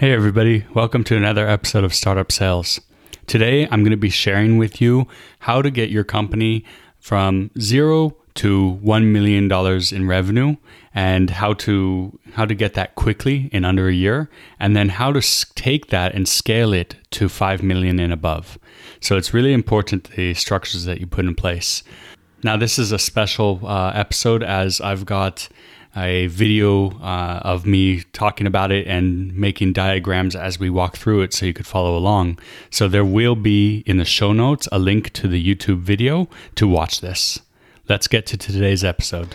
Hey, everybody, welcome to another episode of Startup Sales. Today, I'm going to be sharing with you how to get your company from zero to $1 million in revenue and how to how to get that quickly in under a year and then how to take that and scale it to 5 million and above. So it's really important the structures that you put in place. Now this is a special uh, episode as I've got a video uh, of me talking about it and making diagrams as we walk through it so you could follow along. So there will be in the show notes a link to the YouTube video to watch this. Let's get to today's episode.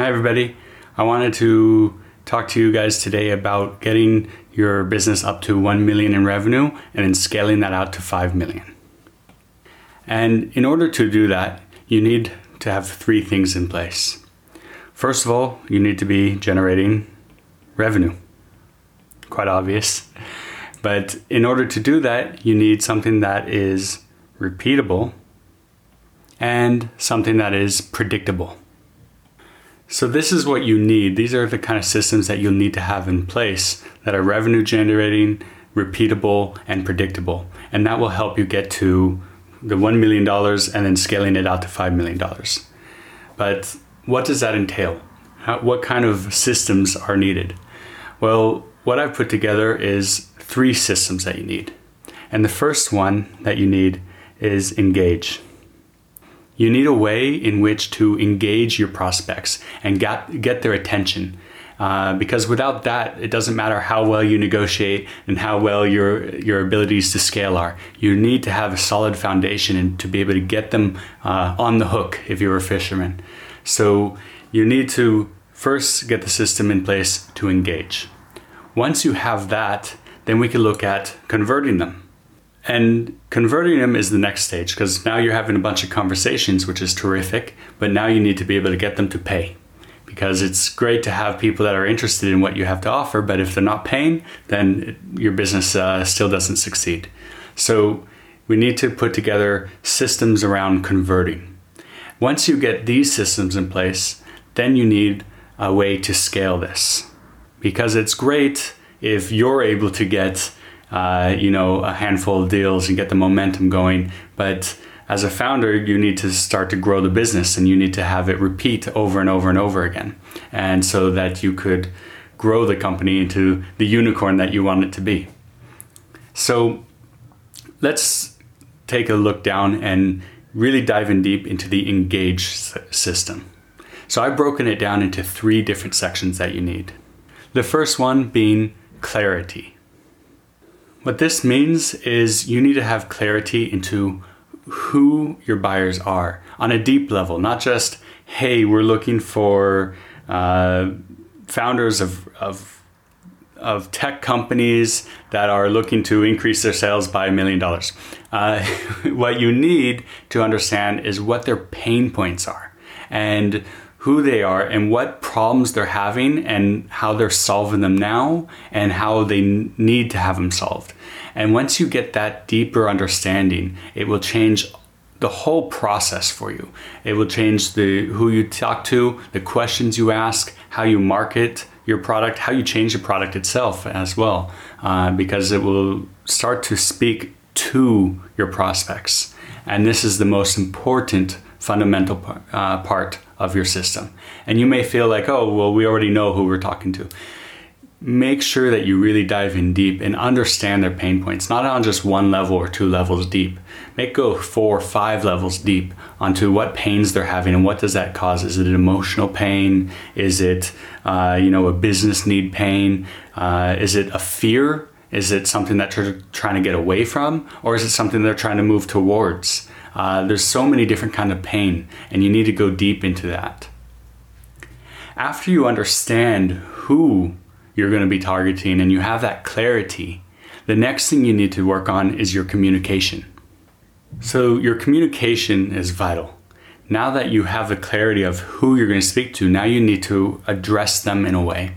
Hi, everybody. I wanted to talk to you guys today about getting your business up to 1 million in revenue and then scaling that out to 5 million. And in order to do that, you need to have three things in place. First of all, you need to be generating revenue. Quite obvious. But in order to do that, you need something that is repeatable and something that is predictable. So, this is what you need. These are the kind of systems that you'll need to have in place that are revenue generating, repeatable, and predictable. And that will help you get to the $1 million and then scaling it out to $5 million. But what does that entail? How, what kind of systems are needed? Well, what I've put together is three systems that you need. And the first one that you need is engage. You need a way in which to engage your prospects and get, get their attention. Uh, because without that, it doesn't matter how well you negotiate and how well your your abilities to scale are. You need to have a solid foundation and to be able to get them uh, on the hook if you're a fisherman. So you need to first get the system in place to engage. Once you have that, then we can look at converting them. And converting them is the next stage because now you're having a bunch of conversations, which is terrific, but now you need to be able to get them to pay. Because it's great to have people that are interested in what you have to offer, but if they're not paying, then your business uh, still doesn't succeed. So we need to put together systems around converting. Once you get these systems in place, then you need a way to scale this. Because it's great if you're able to get uh, you know, a handful of deals and get the momentum going. But as a founder, you need to start to grow the business and you need to have it repeat over and over and over again. And so that you could grow the company into the unicorn that you want it to be. So let's take a look down and really dive in deep into the engage system. So I've broken it down into three different sections that you need. The first one being clarity. What this means is you need to have clarity into who your buyers are on a deep level, not just, hey, we're looking for uh, founders of, of, of tech companies that are looking to increase their sales by a million dollars. Uh, what you need to understand is what their pain points are and who they are and what problems they're having and how they're solving them now and how they need to have them solved. And once you get that deeper understanding, it will change the whole process for you. It will change the who you talk to, the questions you ask, how you market your product, how you change the product itself as well, uh, because it will start to speak to your prospects. And this is the most important fundamental uh, part of your system. And you may feel like, oh, well, we already know who we're talking to. Make sure that you really dive in deep and understand their pain points, not on just one level or two levels deep. Make go four or five levels deep onto what pains they're having and what does that cause. Is it an emotional pain? Is it, uh, you know, a business need pain? Uh, is it a fear? Is it something that they're trying to get away from, or is it something they're trying to move towards? Uh, there's so many different kind of pain, and you need to go deep into that. after you understand who you're going to be targeting and you have that clarity, the next thing you need to work on is your communication. So, your communication is vital. Now that you have the clarity of who you're going to speak to, now you need to address them in a way.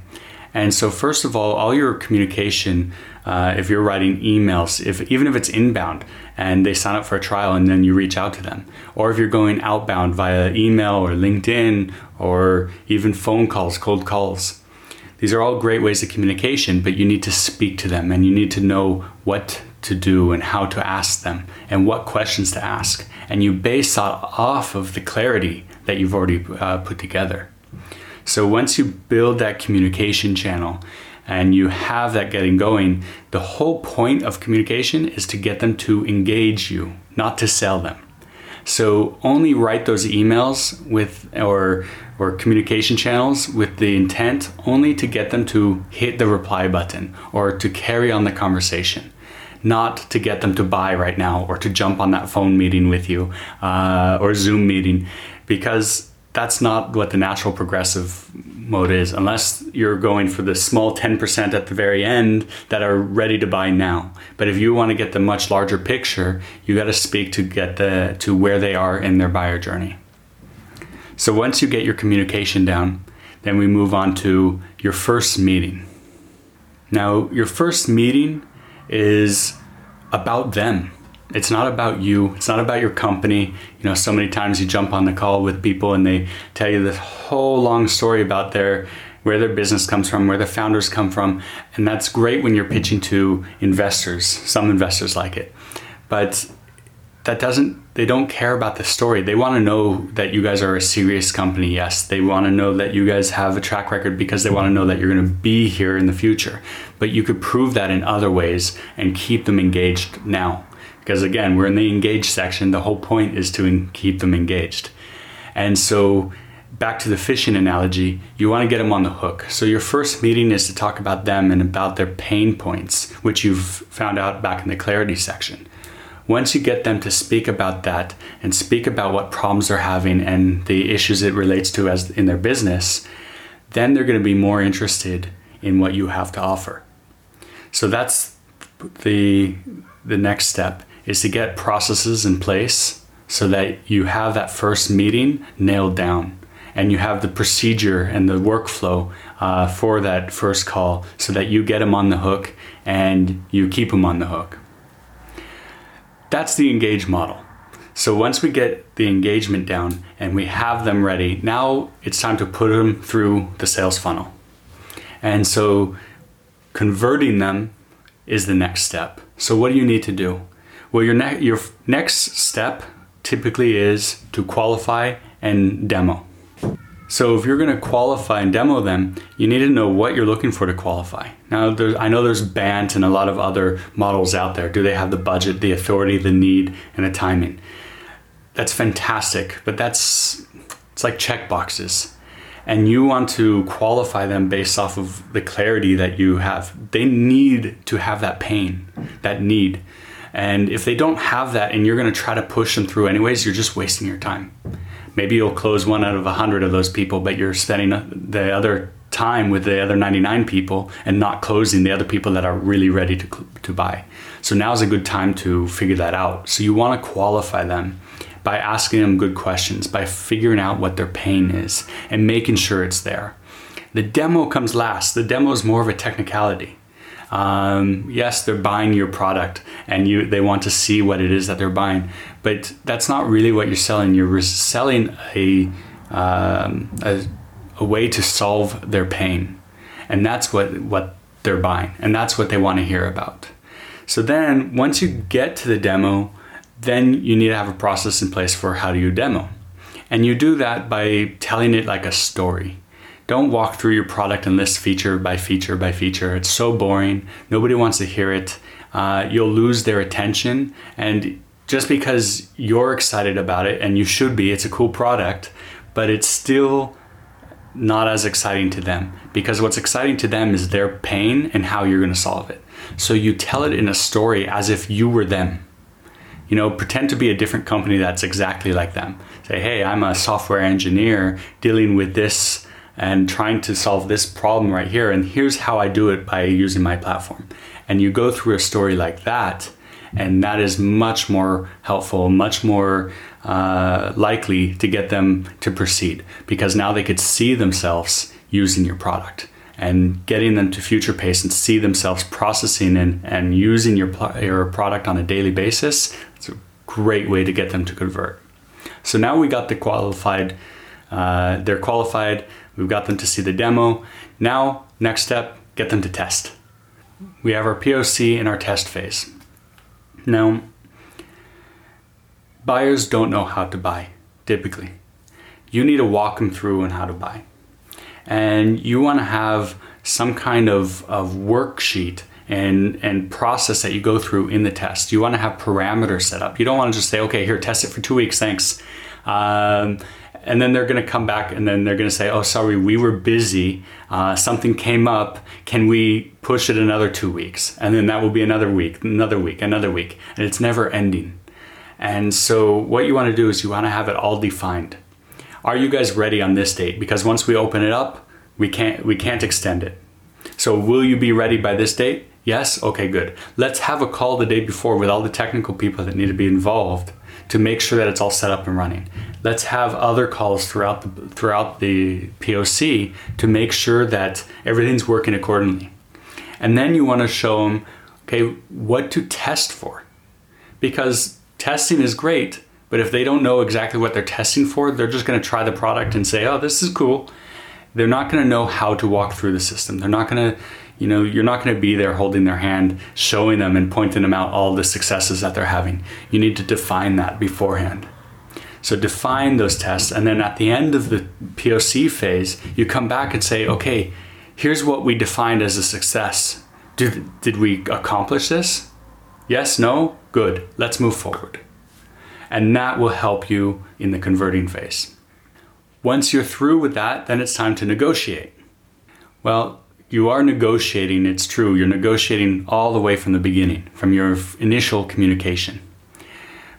And so, first of all, all your communication, uh, if you're writing emails, if even if it's inbound and they sign up for a trial and then you reach out to them, or if you're going outbound via email or LinkedIn or even phone calls, cold calls, these are all great ways of communication, but you need to speak to them and you need to know what to do and how to ask them and what questions to ask. And you base that off of the clarity that you've already uh, put together. So once you build that communication channel and you have that getting going, the whole point of communication is to get them to engage you, not to sell them. So only write those emails with or or communication channels with the intent only to get them to hit the reply button or to carry on the conversation, not to get them to buy right now or to jump on that phone meeting with you uh, or Zoom meeting, because that's not what the natural progressive mode is unless you're going for the small 10% at the very end that are ready to buy now. But if you want to get the much larger picture you got to speak to get the to where they are in their buyer journey. So once you get your communication down then we move on to your first meeting. Now your first meeting is about them it's not about you. It's not about your company. You know, so many times you jump on the call with people and they tell you this whole long story about their where their business comes from, where the founders come from, and that's great when you're pitching to investors. Some investors like it. But that doesn't they don't care about the story. They want to know that you guys are a serious company. Yes, they want to know that you guys have a track record because they want to know that you're going to be here in the future. But you could prove that in other ways and keep them engaged now because again we're in the engaged section. The whole point is to keep them engaged. And so back to the fishing analogy you want to get them on the hook. So your first meeting is to talk about them and about their pain points which you've found out back in the clarity section. Once you get them to speak about that and speak about what problems they're having and the issues it relates to as in their business then they're going to be more interested in what you have to offer. So that's the the next step is to get processes in place so that you have that first meeting nailed down and you have the procedure and the workflow uh, for that first call so that you get them on the hook and you keep them on the hook. That's the engage model. So once we get the engagement down and we have them ready, now it's time to put them through the sales funnel. And so converting them is the next step. So what do you need to do? Well, your, ne- your next step typically is to qualify and demo. So if you're going to qualify and demo them, you need to know what you're looking for to qualify. Now, I know there's Bant and a lot of other models out there. Do they have the budget, the authority, the need, and the timing? That's fantastic, but that's it's like check boxes. And you want to qualify them based off of the clarity that you have. They need to have that pain, that need. And if they don't have that and you're going to try to push them through anyways, you're just wasting your time. Maybe you'll close one out of a hundred of those people, but you're spending the other time with the other 99 people and not closing the other people that are really ready to, to buy. So now is a good time to figure that out. So you want to qualify them by asking them good questions, by figuring out what their pain is and making sure it's there. The demo comes last. The demo is more of a technicality. Um, yes, they're buying your product and you they want to see what it is that they're buying, but that's not really what you're selling. You're selling a, um, a, a way to solve their pain, and that's what what they're buying, and that's what they want to hear about. So then, once you get to the demo, then you need to have a process in place for how do you demo, and you do that by telling it like a story. Don't walk through your product and list feature by feature by feature. It's so boring. Nobody wants to hear it. Uh, you'll lose their attention. And just because you're excited about it, and you should be, it's a cool product, but it's still not as exciting to them because what's exciting to them is their pain and how you're going to solve it. So you tell it in a story as if you were them. You know, pretend to be a different company that's exactly like them. Say, hey, I'm a software engineer dealing with this and trying to solve this problem right here. And here's how I do it by using my platform. And you go through a story like that, and that is much more helpful, much more uh, likely to get them to proceed because now they could see themselves using your product and getting them to future pace and see themselves processing and, and using your, your product on a daily basis. It's a great way to get them to convert. So now we got the qualified, uh, they're qualified, we've got them to see the demo. Now, next step, get them to test. We have our POC and our test phase. Now, buyers don't know how to buy typically. You need to walk them through on how to buy. And you want to have some kind of, of worksheet and, and process that you go through in the test. You want to have parameters set up. You don't want to just say, okay, here, test it for two weeks, thanks. Um, and then they're going to come back and then they're going to say, oh, sorry, we were busy. Uh, something came up. Can we push it another two weeks? And then that will be another week, another week, another week. And it's never ending. And so, what you want to do is you want to have it all defined. Are you guys ready on this date? Because once we open it up, we can't we can't extend it. So, will you be ready by this date? Yes? Okay, good. Let's have a call the day before with all the technical people that need to be involved to make sure that it's all set up and running. Let's have other calls throughout the throughout the POC to make sure that everything's working accordingly. And then you want to show them okay, what to test for. Because testing is great, but if they don't know exactly what they're testing for, they're just going to try the product and say, "Oh, this is cool." They're not going to know how to walk through the system. They're not going to you know you're not going to be there holding their hand showing them and pointing them out all the successes that they're having. You need to define that beforehand. So define those tests and then at the end of the poc phase you come back and say okay here's what we defined as a success. Did, did we accomplish this? Yes no? Good. Let's move forward. And that will help you in the converting phase. Once you're through with that then it's time to negotiate. Well you are negotiating, it's true, you're negotiating all the way from the beginning, from your initial communication.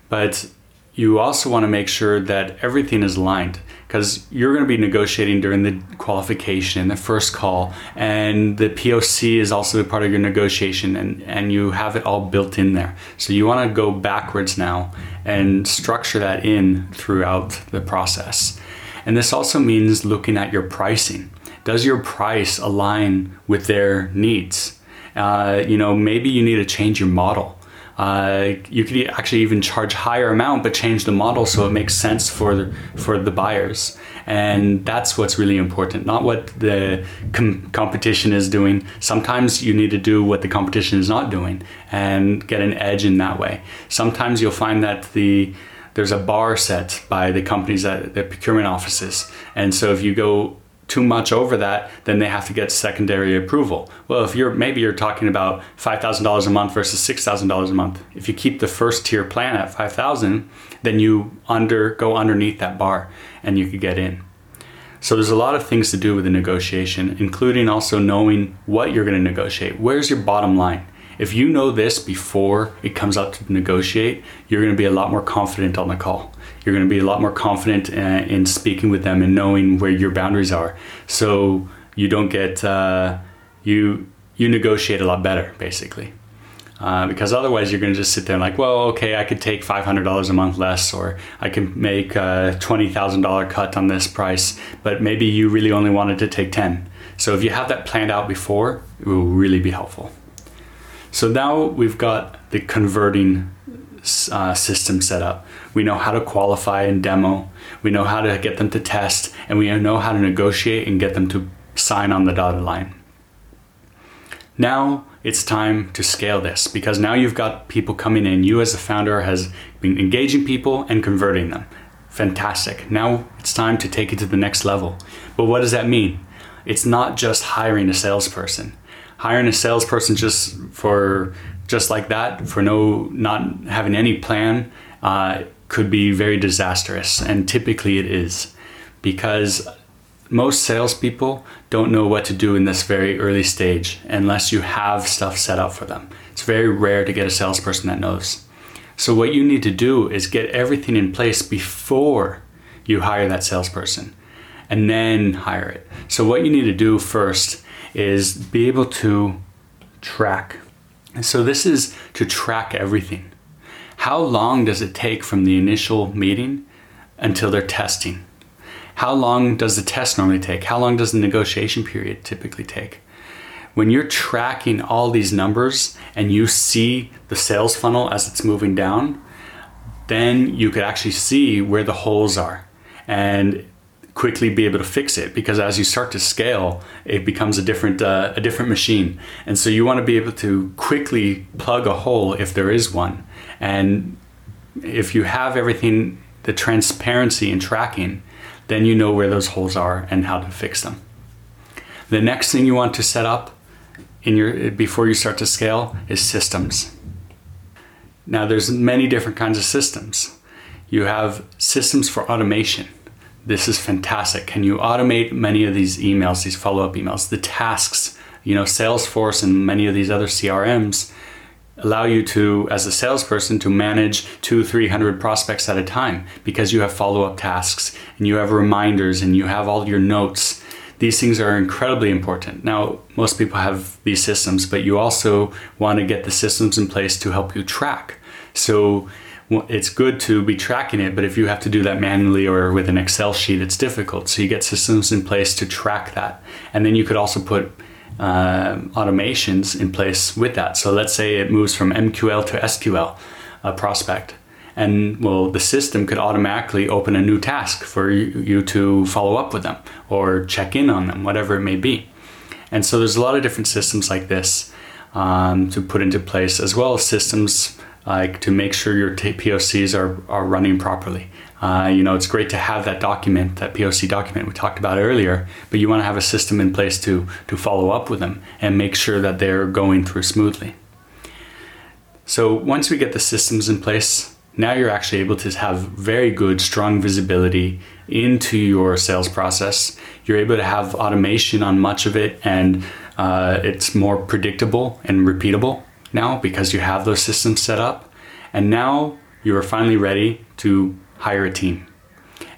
But you also want to make sure that everything is aligned because you're going to be negotiating during the qualification, and the first call, and the POC is also a part of your negotiation, and, and you have it all built in there. So you want to go backwards now and structure that in throughout the process. And this also means looking at your pricing does your price align with their needs? Uh, you know, maybe you need to change your model. Uh, you could actually even charge higher amount, but change the model so it makes sense for the, for the buyers. And that's what's really important, not what the com- competition is doing. Sometimes you need to do what the competition is not doing and get an edge in that way. Sometimes you'll find that the there's a bar set by the companies at the procurement offices, and so if you go too much over that, then they have to get secondary approval. Well, if you're maybe you're talking about five thousand dollars a month versus six thousand dollars a month. If you keep the first tier plan at five thousand, then you under go underneath that bar and you could get in. So there's a lot of things to do with the negotiation, including also knowing what you're going to negotiate. Where's your bottom line? If you know this before it comes up to negotiate, you're going to be a lot more confident on the call you're going to be a lot more confident uh, in speaking with them and knowing where your boundaries are. So you don't get uh, you you negotiate a lot better, basically. Uh, because otherwise you're going to just sit there and like, well, okay, I could take $500 a month less, or I can make a $20,000 cut on this price, but maybe you really only wanted to take 10. So if you have that planned out before, it will really be helpful. So now we've got the converting uh, system set up. We know how to qualify and demo. We know how to get them to test, and we know how to negotiate and get them to sign on the dotted line. Now it's time to scale this because now you've got people coming in. You, as a founder, has been engaging people and converting them. Fantastic. Now it's time to take it to the next level. But what does that mean? It's not just hiring a salesperson. Hiring a salesperson just for just like that for no not having any plan uh, could be very disastrous, and typically it is because most salespeople don't know what to do in this very early stage unless you have stuff set up for them. It's very rare to get a salesperson that knows. So, what you need to do is get everything in place before you hire that salesperson. and then hire it. So, what you need to do first is be able to track. So, this is to track everything. How long does it take from the initial meeting until they're testing? How long does the test normally take? How long does the negotiation period typically take? When you're tracking all these numbers and you see the sales funnel as it's moving down, then you could actually see where the holes are and quickly be able to fix it because as you start to scale it becomes a different uh, a different machine. And so you want to be able to quickly plug a hole if there is one. And if you have everything the transparency and tracking then you know where those holes are and how to fix them. The next thing you want to set up in your before you start to scale is systems. Now there's many different kinds of systems. You have systems for automation this is fantastic. Can you automate many of these emails, these follow up emails, the tasks? You know, Salesforce and many of these other CRMs allow you to, as a salesperson, to manage two, three hundred prospects at a time because you have follow up tasks and you have reminders and you have all your notes. These things are incredibly important. Now, most people have these systems, but you also want to get the systems in place to help you track. So, it's good to be tracking it, but if you have to do that manually or with an Excel sheet, it's difficult. So you get systems in place to track that. And then you could also put uh, automations in place with that. So let's say it moves from MQL to SQL, a prospect. And well, the system could automatically open a new task for you to follow up with them or check in on them, whatever it may be. And so there's a lot of different systems like this um, to put into place, as well as systems like to make sure your t- POCs are, are running properly. Uh, you know, it's great to have that document, that POC document we talked about earlier, but you want to have a system in place to, to follow up with them and make sure that they're going through smoothly. So once we get the systems in place, now you're actually able to have very good, strong visibility into your sales process. You're able to have automation on much of it, and uh, it's more predictable and repeatable now because you have those systems set up. And now you are finally ready to hire a team.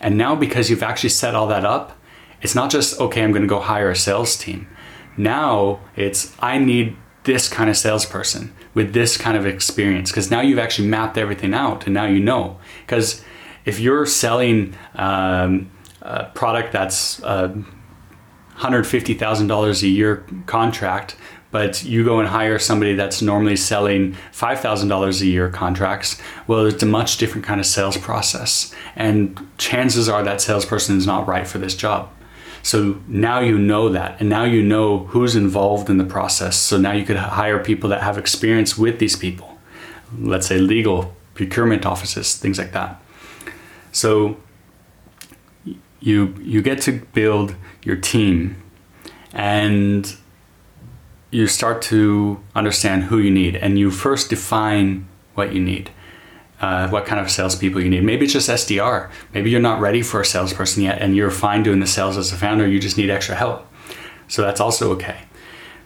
And now, because you've actually set all that up, it's not just, okay, I'm going to go hire a sales team. Now it's, I need this kind of salesperson with this kind of experience because now you've actually mapped everything out and now you know. Because if you're selling um, a product that's a $150,000 a year contract but you go and hire somebody that's normally selling $5,000 a year contracts, well, it's a much different kind of sales process. And chances are that salesperson is not right for this job. So now you know that, and now you know who's involved in the process. So now you could hire people that have experience with these people, let's say legal, procurement offices, things like that. So you you get to build your team, and you start to understand who you need and you first define what you need. Uh, what kind of salespeople you need. Maybe it's just SDR. Maybe you're not ready for a salesperson yet and you're fine doing the sales as a founder. You just need extra help. So that's also okay.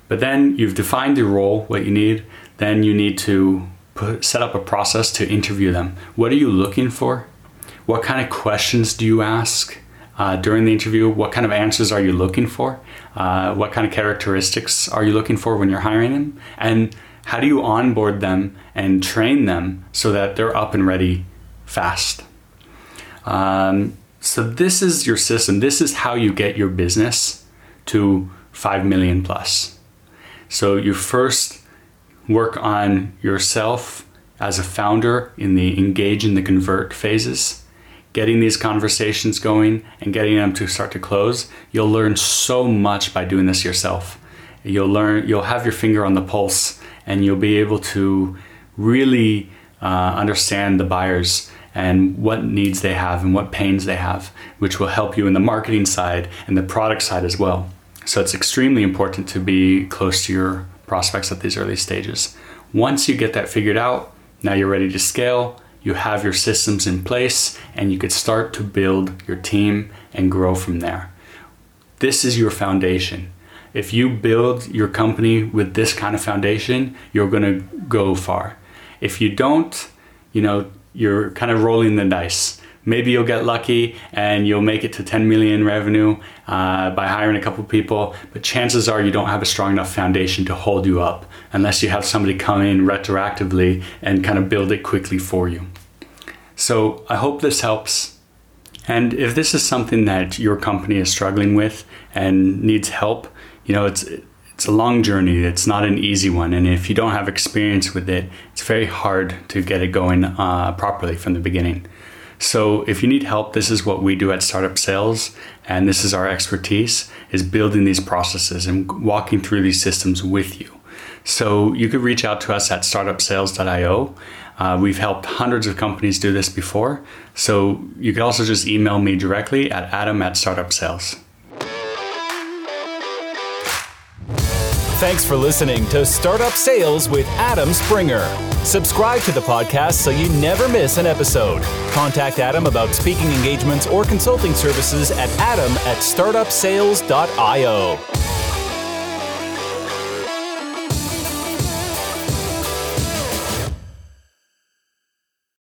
But then you've defined the role, what you need. Then you need to put, set up a process to interview them. What are you looking for? What kind of questions do you ask? Uh, during the interview? What kind of answers are you looking for? Uh, what kind of characteristics are you looking for when you're hiring them? And how do you onboard them and train them so that they're up and ready fast? Um, so, this is your system. This is how you get your business to 5 million plus. So, you first work on yourself as a founder in the engage and the convert phases getting these conversations going and getting them to start to close, you'll learn so much by doing this yourself. You'll learn, you'll have your finger on the pulse, and you'll be able to really uh, understand the buyers and what needs they have and what pains they have, which will help you in the marketing side and the product side as well. So it's extremely important to be close to your prospects at these early stages. Once you get that figured out, now you're ready to scale you have your systems in place and you could start to build your team and grow from there. This is your foundation. If you build your company with this kind of foundation, you're going to go far. If you don't, you know, you're kind of rolling the dice. maybe you'll get lucky and you'll make it to 10 million revenue uh, by hiring a couple people but chances are you don't have a strong enough foundation to hold you up unless you have somebody come in retroactively and kind of build it quickly for you so i hope this helps and if this is something that your company is struggling with and needs help you know it's it's a long journey. It's not an easy one, and if you don't have experience with it, it's very hard to get it going uh, properly from the beginning. So if you need help, this is what we do at Startup Sales, and this is our expertise: is building these processes and walking through these systems with you. So you could reach out to us at startupsales.io. Uh, we've helped hundreds of companies do this before. So you can also just email me directly at adam at startupsales. Thanks for listening to Startup Sales with Adam Springer. Subscribe to the podcast so you never miss an episode. Contact Adam about speaking engagements or consulting services at adam at startupsales.io.